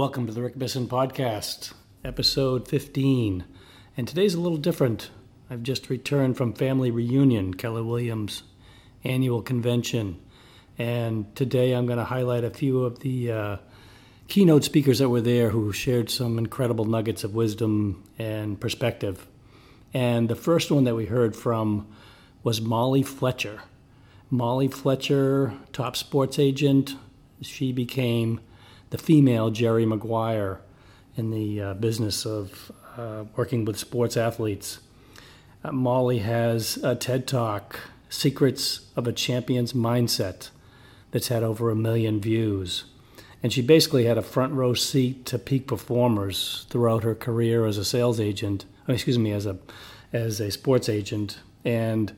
Welcome to the Rick Bisson Podcast, episode 15. And today's a little different. I've just returned from Family Reunion, Keller Williams annual convention. And today I'm going to highlight a few of the uh, keynote speakers that were there who shared some incredible nuggets of wisdom and perspective. And the first one that we heard from was Molly Fletcher. Molly Fletcher, top sports agent. She became the female Jerry Maguire in the uh, business of uh, working with sports athletes. Uh, Molly has a TED Talk, Secrets of a Champion's Mindset, that's had over a million views. And she basically had a front row seat to peak performers throughout her career as a sales agent, excuse me, as a, as a sports agent. And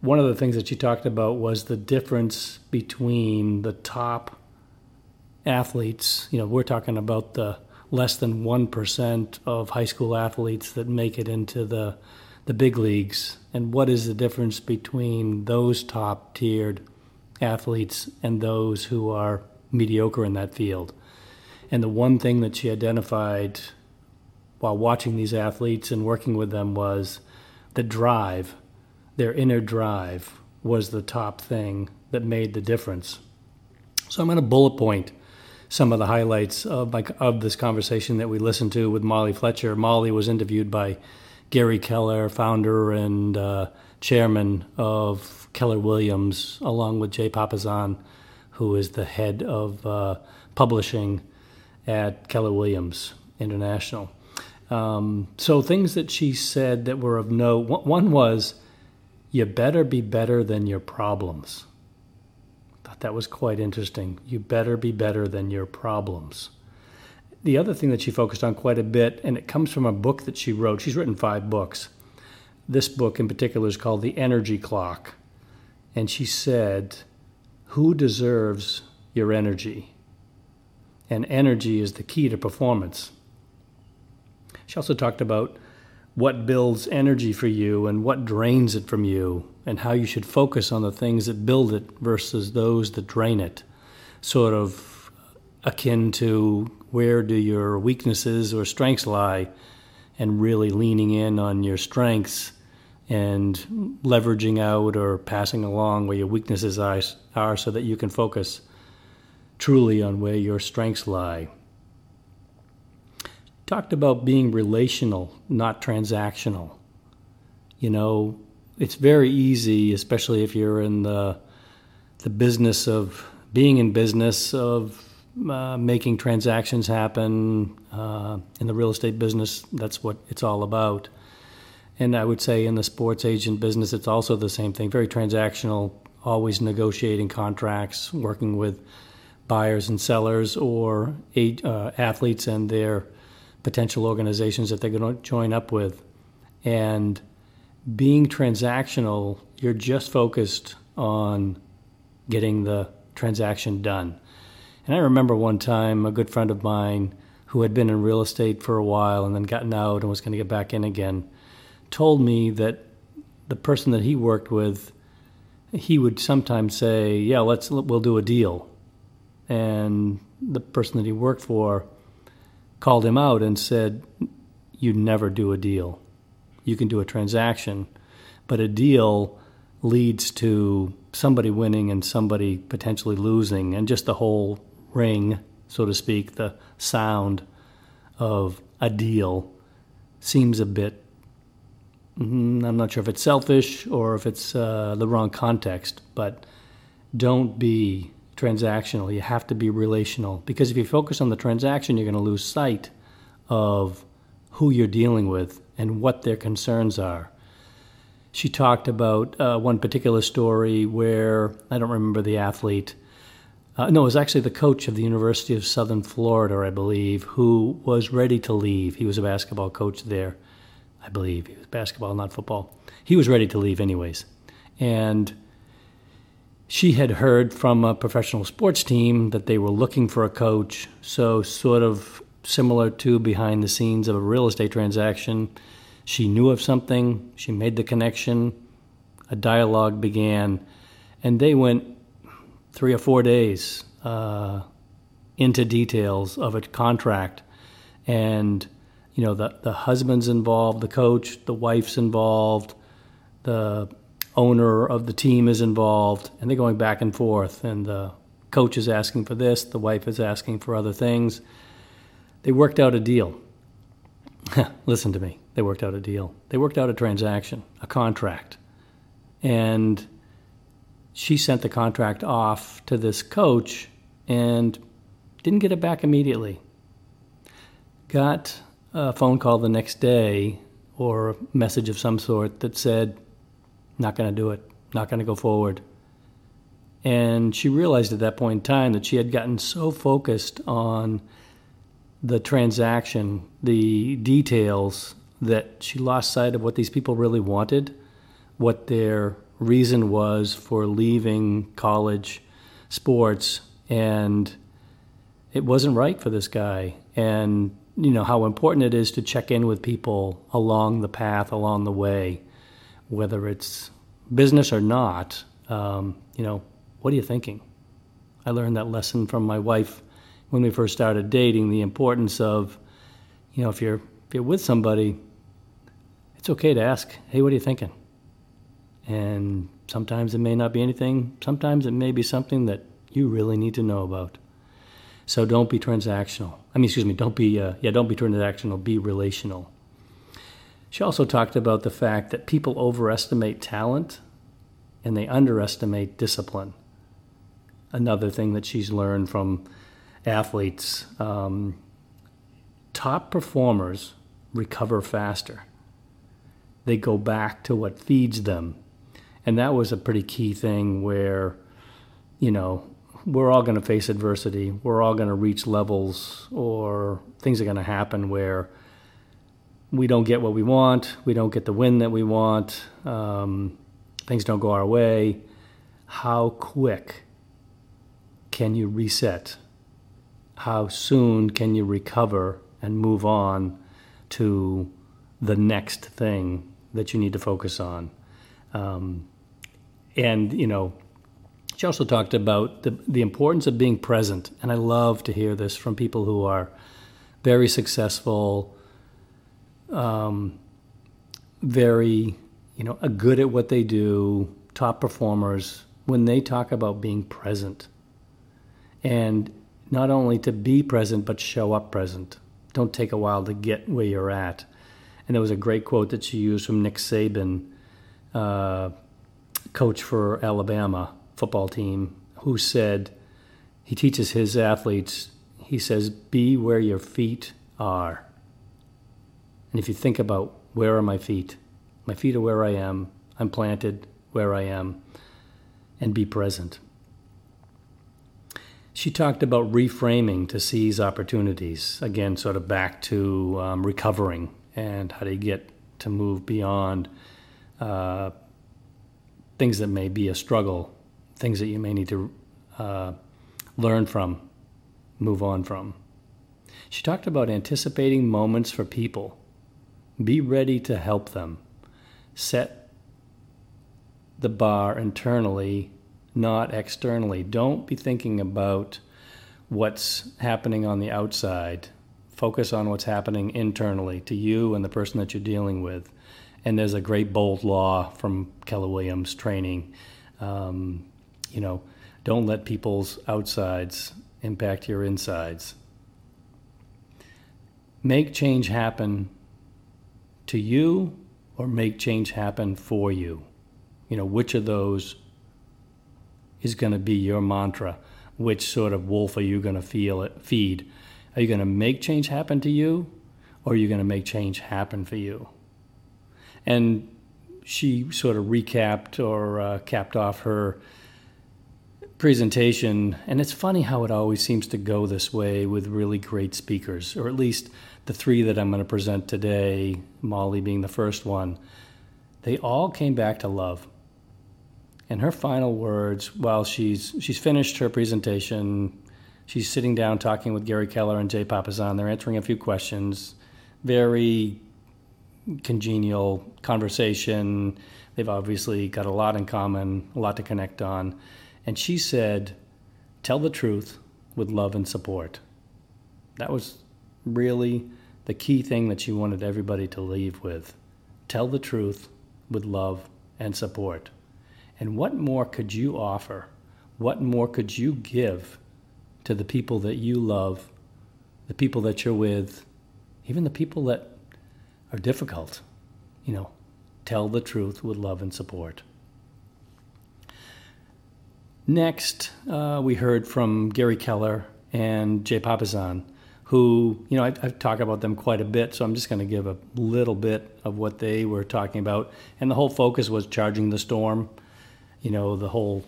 one of the things that she talked about was the difference between the top athletes. You know, we're talking about the less than 1% of high school athletes that make it into the, the big leagues. And what is the difference between those top tiered athletes and those who are mediocre in that field? And the one thing that she identified while watching these athletes and working with them was the drive, their inner drive was the top thing that made the difference. So I'm going to bullet point some of the highlights of, my, of this conversation that we listened to with Molly Fletcher. Molly was interviewed by Gary Keller, founder and uh, chairman of Keller Williams, along with Jay Papasan, who is the head of uh, publishing at Keller Williams International. Um, so, things that she said that were of note one was, you better be better than your problems that was quite interesting. You better be better than your problems. The other thing that she focused on quite a bit, and it comes from a book that she wrote, she's written five books. This book in particular is called The Energy Clock. And she said, Who deserves your energy? And energy is the key to performance. She also talked about what builds energy for you and what drains it from you, and how you should focus on the things that build it versus those that drain it. Sort of akin to where do your weaknesses or strengths lie, and really leaning in on your strengths and leveraging out or passing along where your weaknesses are so that you can focus truly on where your strengths lie talked about being relational, not transactional. You know, it's very easy, especially if you're in the the business of being in business of uh, making transactions happen uh, in the real estate business. That's what it's all about. And I would say in the sports agent business, it's also the same thing. Very transactional, always negotiating contracts, working with buyers and sellers or uh, athletes and their potential organizations that they're going to join up with. And being transactional, you're just focused on getting the transaction done. And I remember one time a good friend of mine who had been in real estate for a while and then gotten out and was going to get back in again told me that the person that he worked with he would sometimes say, "Yeah, let's we'll do a deal." And the person that he worked for called him out and said, You never do a deal. You can do a transaction, but a deal leads to somebody winning and somebody potentially losing, and just the whole ring, so to speak, the sound of a deal seems a bit. Mm, I'm not sure if it's selfish or if it's uh, the wrong context, but don't be transactional. You have to be relational because if you focus on the transaction, you're going to lose sight of who you're dealing with and what their concerns are. She talked about uh, one particular story where I don't remember the athlete. Uh, no, it was actually the coach of the University of Southern Florida, I believe, who was ready to leave. He was a basketball coach there, I believe. He was basketball, not football. He was ready to leave, anyways. And she had heard from a professional sports team that they were looking for a coach. So, sort of similar to behind the scenes of a real estate transaction, she knew of something, she made the connection, a dialogue began, and they went three or four days uh, into details of a contract. And, you know, the, the husband's involved, the coach, the wife's involved, the owner of the team is involved, and they're going back and forth. And the coach is asking for this, the wife is asking for other things. They worked out a deal. Listen to me. They worked out a deal. They worked out a transaction, a contract. And she sent the contract off to this coach and didn't get it back immediately. Got a phone call the next day or a message of some sort that said, not going to do it, not going to go forward. And she realized at that point in time that she had gotten so focused on the transaction, the details, that she lost sight of what these people really wanted, what their reason was for leaving college sports, and it wasn't right for this guy. And you know how important it is to check in with people along the path, along the way, whether it's business or not. Um, you know, what are you thinking? I learned that lesson from my wife when we first started dating. The importance of, you know, if you're if you're with somebody, it's okay to ask, "Hey, what are you thinking?" And sometimes it may not be anything. Sometimes it may be something that you really need to know about. So don't be transactional. I mean, excuse me, don't be uh, yeah, don't be transactional. Be relational. She also talked about the fact that people overestimate talent and they underestimate discipline. Another thing that she's learned from athletes. Um, top performers recover faster. They go back to what feeds them. And that was a pretty key thing where, you know, we're all going to face adversity. We're all going to reach levels or things are going to happen where we don't get what we want. We don't get the win that we want. Um, things don't go our way. How quick can you reset? How soon can you recover and move on to the next thing that you need to focus on? Um, and, you know, she also talked about the, the importance of being present. And I love to hear this from people who are very successful, um, very, you know, good at what they do, top performers, when they talk about being present. And not only to be present, but show up present. Don't take a while to get where you're at. And there was a great quote that she used from Nick Saban, uh, coach for Alabama football team who said he teaches his athletes, he says, be where your feet are. And if you think about where are my feet? My feet are where I am. I'm planted where I am. And be present. She talked about reframing to seize opportunities. Again, sort of back to um, recovering and how to get to move beyond uh, things that may be a struggle things that you may need to uh, learn from, move on from. She talked about anticipating moments for people. Be ready to help them. Set the bar internally, not externally. Don't be thinking about what's happening on the outside. Focus on what's happening internally to you and the person that you're dealing with. And there's a great bold law from Keller Williams training. Um, you know, don't let people's outsides impact your insides. Make change happen to you or make change happen for you. You know, which of those is going to be your mantra? Which sort of wolf are you going to feel it, feed? Are you going to make change happen to you or are you going to make change happen for you? And she sort of recapped or uh, capped off her presentation, and it's funny how it always seems to go this way with really great speakers, or at least the three that I'm going to present today, Molly being the first one, they all came back to love. And her final words, while she's she's finished her presentation, she's sitting down talking with Gary Keller and Jay Papasan. They're answering a few questions. Very congenial conversation. They've obviously got a lot in common, a lot to connect on. And she said, Tell the truth, with love and support. That was really the key thing that she wanted everybody to leave with. Tell the truth with love and support. And what more could you offer? What more could you give to the people that you love, the people that you're with, even the people that are difficult? You know, tell the truth with love and support. Next, uh, we heard from Gary Keller and Jay Papasan, who, you know, I've, I've talked about them quite a bit, so I'm just going to give a little bit of what they were talking about. And the whole focus was charging the storm. You know, the whole,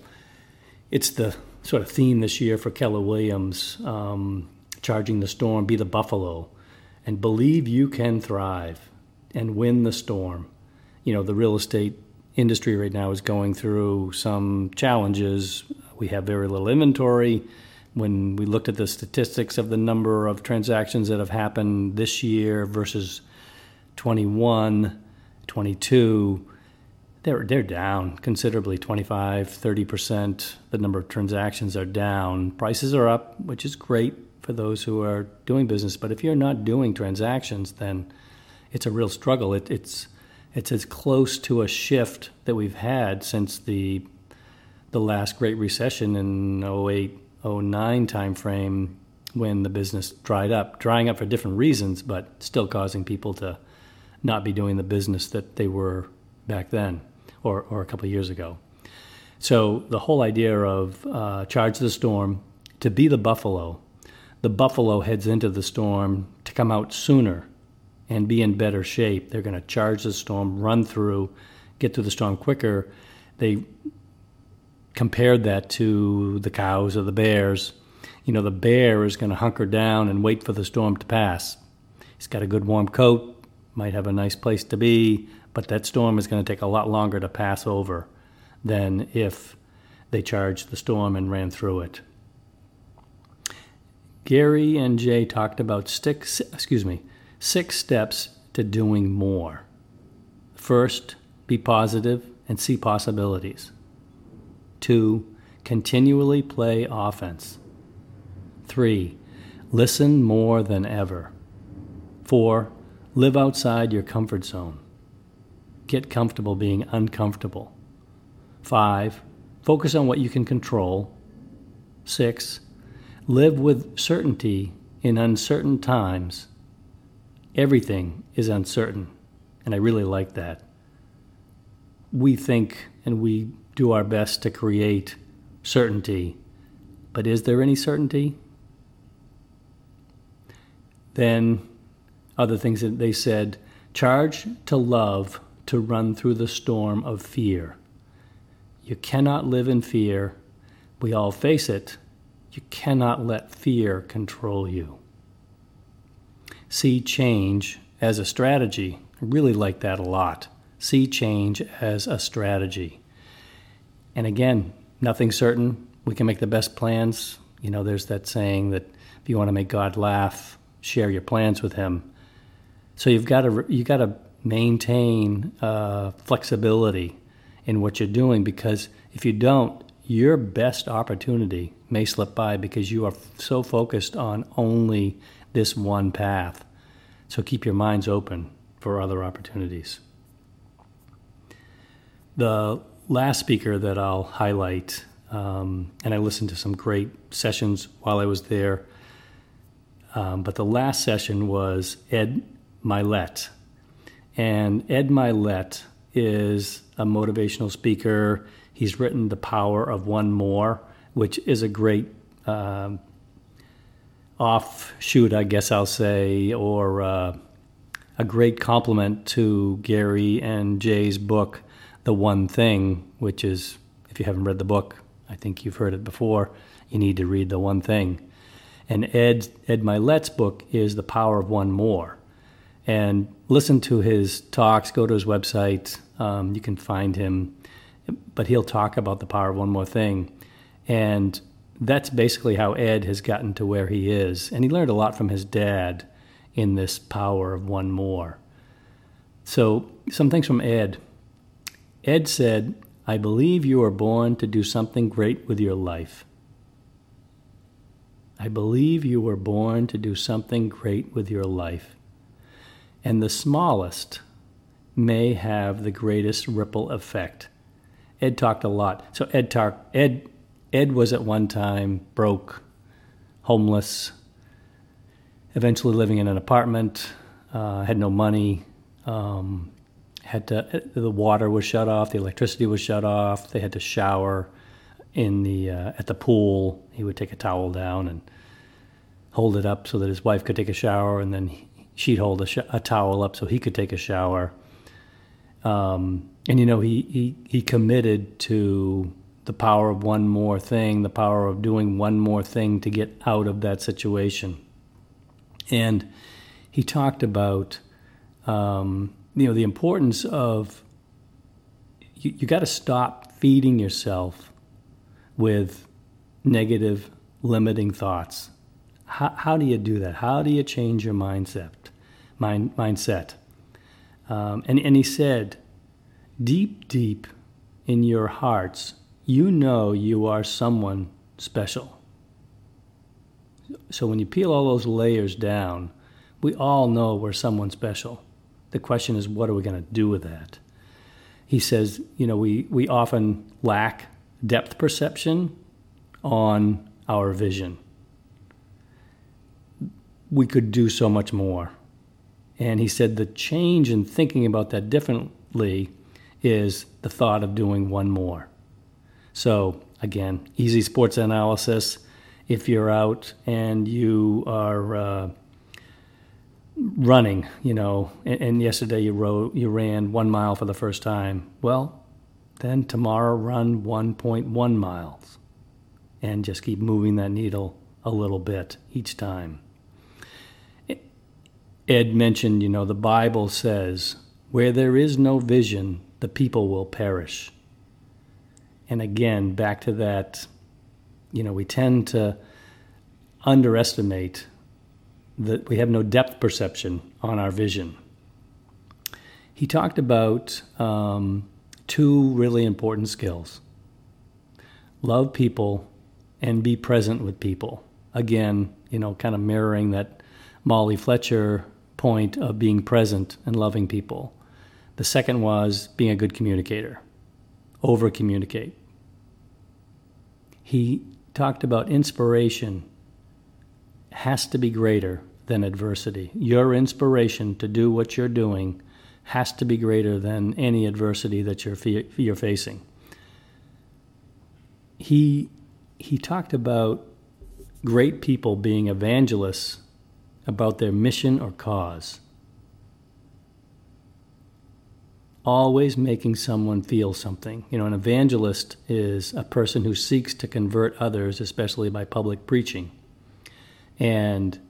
it's the sort of theme this year for Keller Williams um, charging the storm, be the buffalo, and believe you can thrive and win the storm. You know, the real estate industry right now is going through some challenges. We have very little inventory. When we looked at the statistics of the number of transactions that have happened this year versus 21, 22, they're, they're down considerably 25, 30%. The number of transactions are down. Prices are up, which is great for those who are doing business. But if you're not doing transactions, then it's a real struggle. It, it's it's as close to a shift that we've had since the the last great recession in 08 09 timeframe when the business dried up drying up for different reasons but still causing people to not be doing the business that they were back then or, or a couple of years ago. So the whole idea of uh, charge the storm to be the buffalo the buffalo heads into the storm to come out sooner and be in better shape. They're going to charge the storm, run through, get through the storm quicker. They compared that to the cows or the bears. You know, the bear is going to hunker down and wait for the storm to pass. He's got a good warm coat, might have a nice place to be, but that storm is going to take a lot longer to pass over than if they charged the storm and ran through it. Gary and Jay talked about sticks, excuse me, Six steps to doing more. First, be positive and see possibilities. Two, continually play offense. Three, listen more than ever. Four, live outside your comfort zone. Get comfortable being uncomfortable. Five, focus on what you can control. Six, live with certainty in uncertain times everything is uncertain, and I really like that. We think and we do our best to create certainty, but is there any certainty? Then, other things that they said charge to love to run through the storm of fear. You cannot live in fear. We all face it. You cannot let fear control you see change as a strategy. I really like that a lot. See change as a strategy. And again, nothing certain. We can make the best plans. You know, there's that saying that if you want to make God laugh, share your plans with Him. So you've got to you've got to maintain uh, flexibility in what you're doing because if you don't, your best opportunity may slip by because you are so focused on only this one path. So keep your minds open for other opportunities. The last speaker that I'll highlight, um, and I listened to some great sessions while I was there, um, but the last session was Ed Mylett. And Ed Mylett is a motivational speaker. He's written The Power of One More, which is a great um, offshoot, I guess I'll say, or uh, a great compliment to Gary and Jay's book, The One Thing, which is, if you haven't read the book, I think you've heard it before, you need to read The One Thing. And Ed, Ed Mylett's book is The Power of One More. And listen to his talks, go to his website, um, you can find him, but he'll talk about the power of one more thing. And that's basically how Ed has gotten to where he is. And he learned a lot from his dad in this power of one more. So, some things from Ed. Ed said, I believe you are born to do something great with your life. I believe you were born to do something great with your life. And the smallest may have the greatest ripple effect. Ed talked a lot. So Ed talked Ed Ed was at one time broke, homeless, eventually living in an apartment, uh, had no money, um, had to, the water was shut off, the electricity was shut off. They had to shower in the uh, at the pool. He would take a towel down and hold it up so that his wife could take a shower, and then she'd hold a, sh- a towel up so he could take a shower. Um, and you know, he, he he committed to the power of one more thing, the power of doing one more thing to get out of that situation. And he talked about um, you know the importance of you, you got to stop feeding yourself with negative limiting thoughts. How, how do you do that? How do you change your mindset mind, mindset? Um, and, and he said deep deep in your hearts you know you are someone special so when you peel all those layers down we all know we're someone special the question is, what are we going to do with that? He says, you know, we, we often lack depth perception on our vision. We could do so much more. And he said the change in thinking about that differently is the thought of doing one more. So, again, easy sports analysis. If you're out and you are uh, running, you know, and, and yesterday you rode, you ran one mile for the first time. Well, then tomorrow run 1.1 miles and just keep moving that needle a little bit each time. Ed mentioned, you know, the Bible says, where there is no vision, the people will perish. And again, back to that, you know, we tend to underestimate that we have no depth perception on our vision. He talked about um, two really important skills love people and be present with people. Again, you know, kind of mirroring that Molly Fletcher point of being present and loving people. The second was being a good communicator, over communicate. He talked about inspiration has to be greater than adversity. Your inspiration to do what you're doing has to be greater than any adversity that you're, you're facing. He, he talked about great people being evangelists about their mission or cause. Always making someone feel something. You know, an evangelist is a person who seeks to convert others, especially by public preaching. And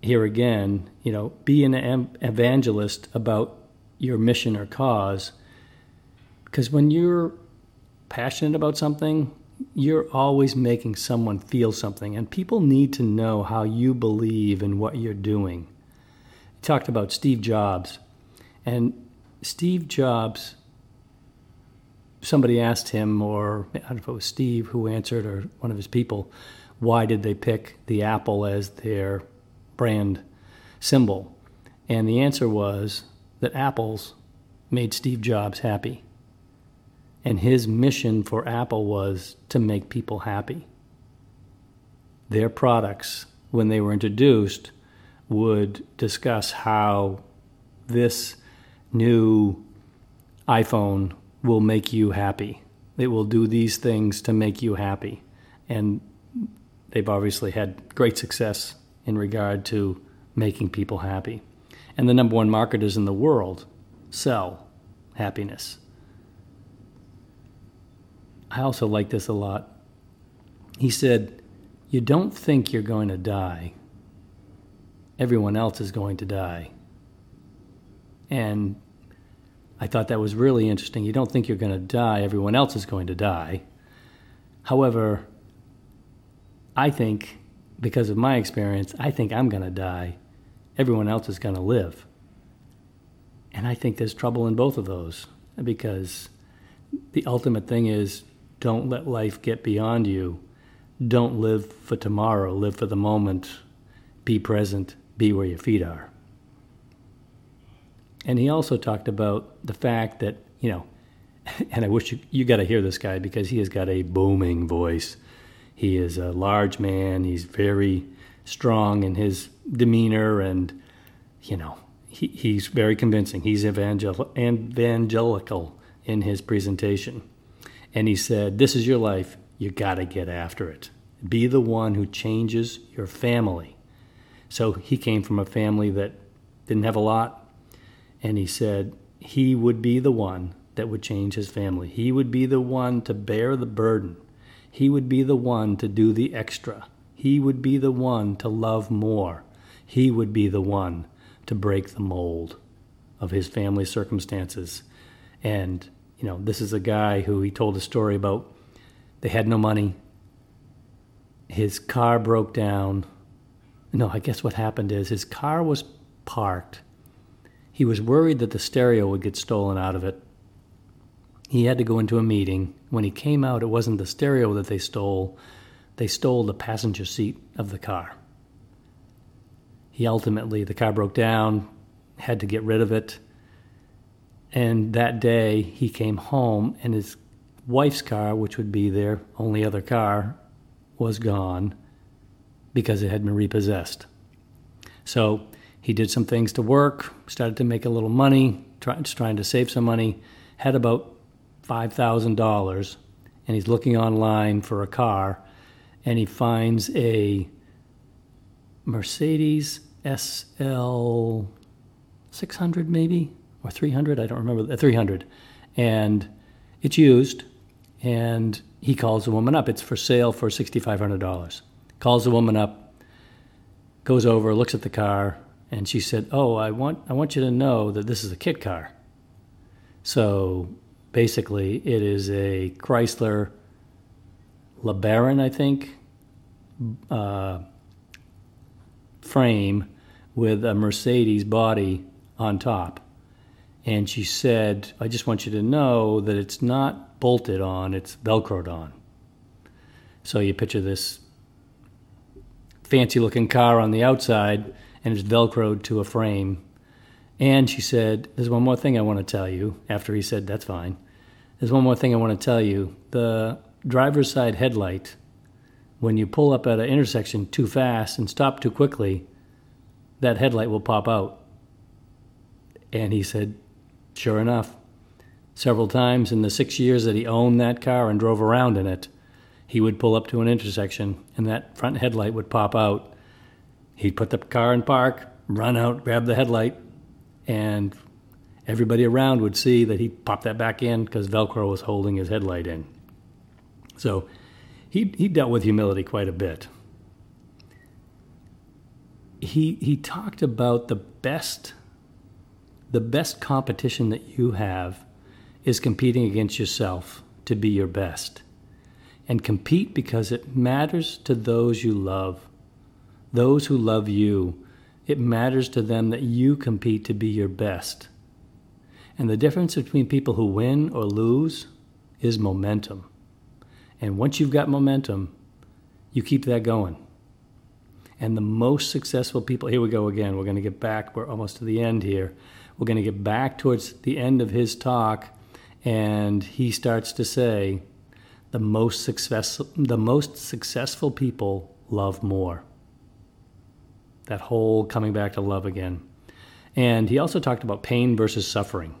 here again, you know, be an evangelist about your mission or cause. Because when you're passionate about something, you're always making someone feel something, and people need to know how you believe in what you're doing. He talked about Steve Jobs, and Steve Jobs, somebody asked him, or I don't know if it was Steve who answered, or one of his people, why did they pick the Apple as their brand symbol? And the answer was that Apple's made Steve Jobs happy. And his mission for Apple was to make people happy. Their products, when they were introduced, would discuss how this new iPhone will make you happy. It will do these things to make you happy. And they've obviously had great success in regard to making people happy. And the number one marketers in the world sell happiness. I also like this a lot. He said, You don't think you're going to die, everyone else is going to die. And I thought that was really interesting. You don't think you're going to die, everyone else is going to die. However, I think because of my experience, I think I'm going to die. Everyone else is going to live. And I think there's trouble in both of those because the ultimate thing is don't let life get beyond you. don't live for tomorrow, live for the moment, be present, be where your feet are. And he also talked about the fact that, you know, and I wish you, you got to hear this guy because he has got a booming voice. He is a large man. He's very strong in his demeanor, and you know he, he's very convincing. He's evangel- evangelical in his presentation, and he said, "This is your life. You got to get after it. Be the one who changes your family." So he came from a family that didn't have a lot, and he said he would be the one that would change his family. He would be the one to bear the burden he would be the one to do the extra. He would be the one to love more. He would be the one to break the mold of his family circumstances. And, you know, this is a guy who he told a story about they had no money. His car broke down. No, I guess what happened is his car was parked. He was worried that the stereo would get stolen out of it he had to go into a meeting. When he came out, it wasn't the stereo that they stole, they stole the passenger seat of the car. He ultimately, the car broke down, had to get rid of it. And that day, he came home, and his wife's car, which would be their only other car, was gone because it had been repossessed. So he did some things to work, started to make a little money, try, trying to save some money, had about $5,000 and he's looking online for a car and he finds a Mercedes SL 600 maybe or 300 I don't remember uh, 300 and it's used and he calls the woman up. It's for sale for $6500 calls the woman up goes over looks at the car and she said oh I want I want you to know that this is a kit car so basically it is a Chrysler LeBaron, I think, uh, frame with a Mercedes body on top. And she said, I just want you to know that it's not bolted on, it's Velcroed on. So you picture this fancy looking car on the outside and it's Velcroed to a frame and she said, There's one more thing I want to tell you. After he said, That's fine. There's one more thing I want to tell you. The driver's side headlight, when you pull up at an intersection too fast and stop too quickly, that headlight will pop out. And he said, Sure enough. Several times in the six years that he owned that car and drove around in it, he would pull up to an intersection and that front headlight would pop out. He'd put the car in park, run out, grab the headlight, and everybody around would see that he popped that back in because Velcro was holding his headlight in. So he, he dealt with humility quite a bit. He, he talked about the best the best competition that you have is competing against yourself to be your best. And compete because it matters to those you love, those who love you, it matters to them that you compete to be your best. And the difference between people who win or lose is momentum. And once you've got momentum, you keep that going. And the most successful people, here we go again, we're going to get back, we're almost to the end here. We're going to get back towards the end of his talk, and he starts to say, the most successful, the most successful people love more that whole coming back to love again. And he also talked about pain versus suffering.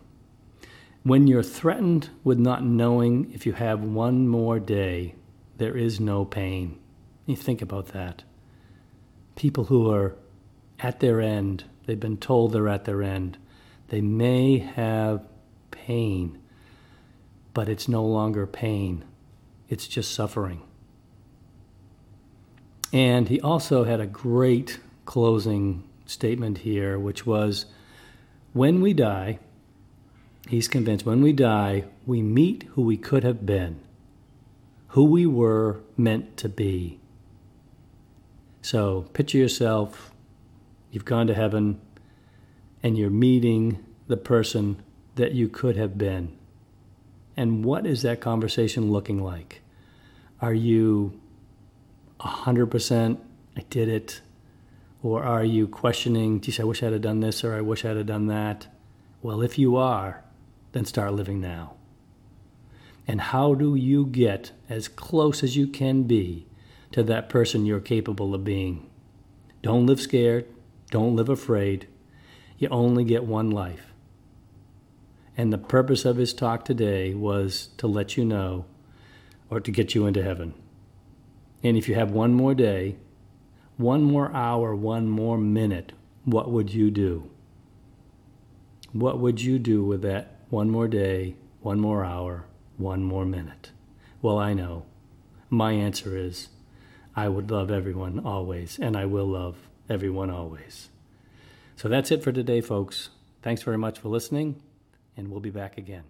When you're threatened with not knowing if you have one more day, there is no pain. You think about that. People who are at their end, they've been told they're at their end, they may have pain, but it's no longer pain, it's just suffering. And he also had a great closing statement here, which was when we die, he's convinced when we die, we meet who we could have been, who we were meant to be. So picture yourself, you've gone to heaven, and you're meeting the person that you could have been. And what is that conversation looking like? Are you 100% I did it? Or are you questioning, geez, I wish I'd have done this or I wish I'd have done that? Well, if you are, then start living now. And how do you get as close as you can be to that person you're capable of being? Don't live scared. Don't live afraid. You only get one life. And the purpose of his talk today was to let you know or to get you into heaven. And if you have one more day, one more hour, one more minute, what would you do? What would you do with that one more day, one more hour, one more minute? Well, I know. My answer is I would love everyone always, and I will love everyone always. So that's it for today, folks. Thanks very much for listening, and we'll be back again.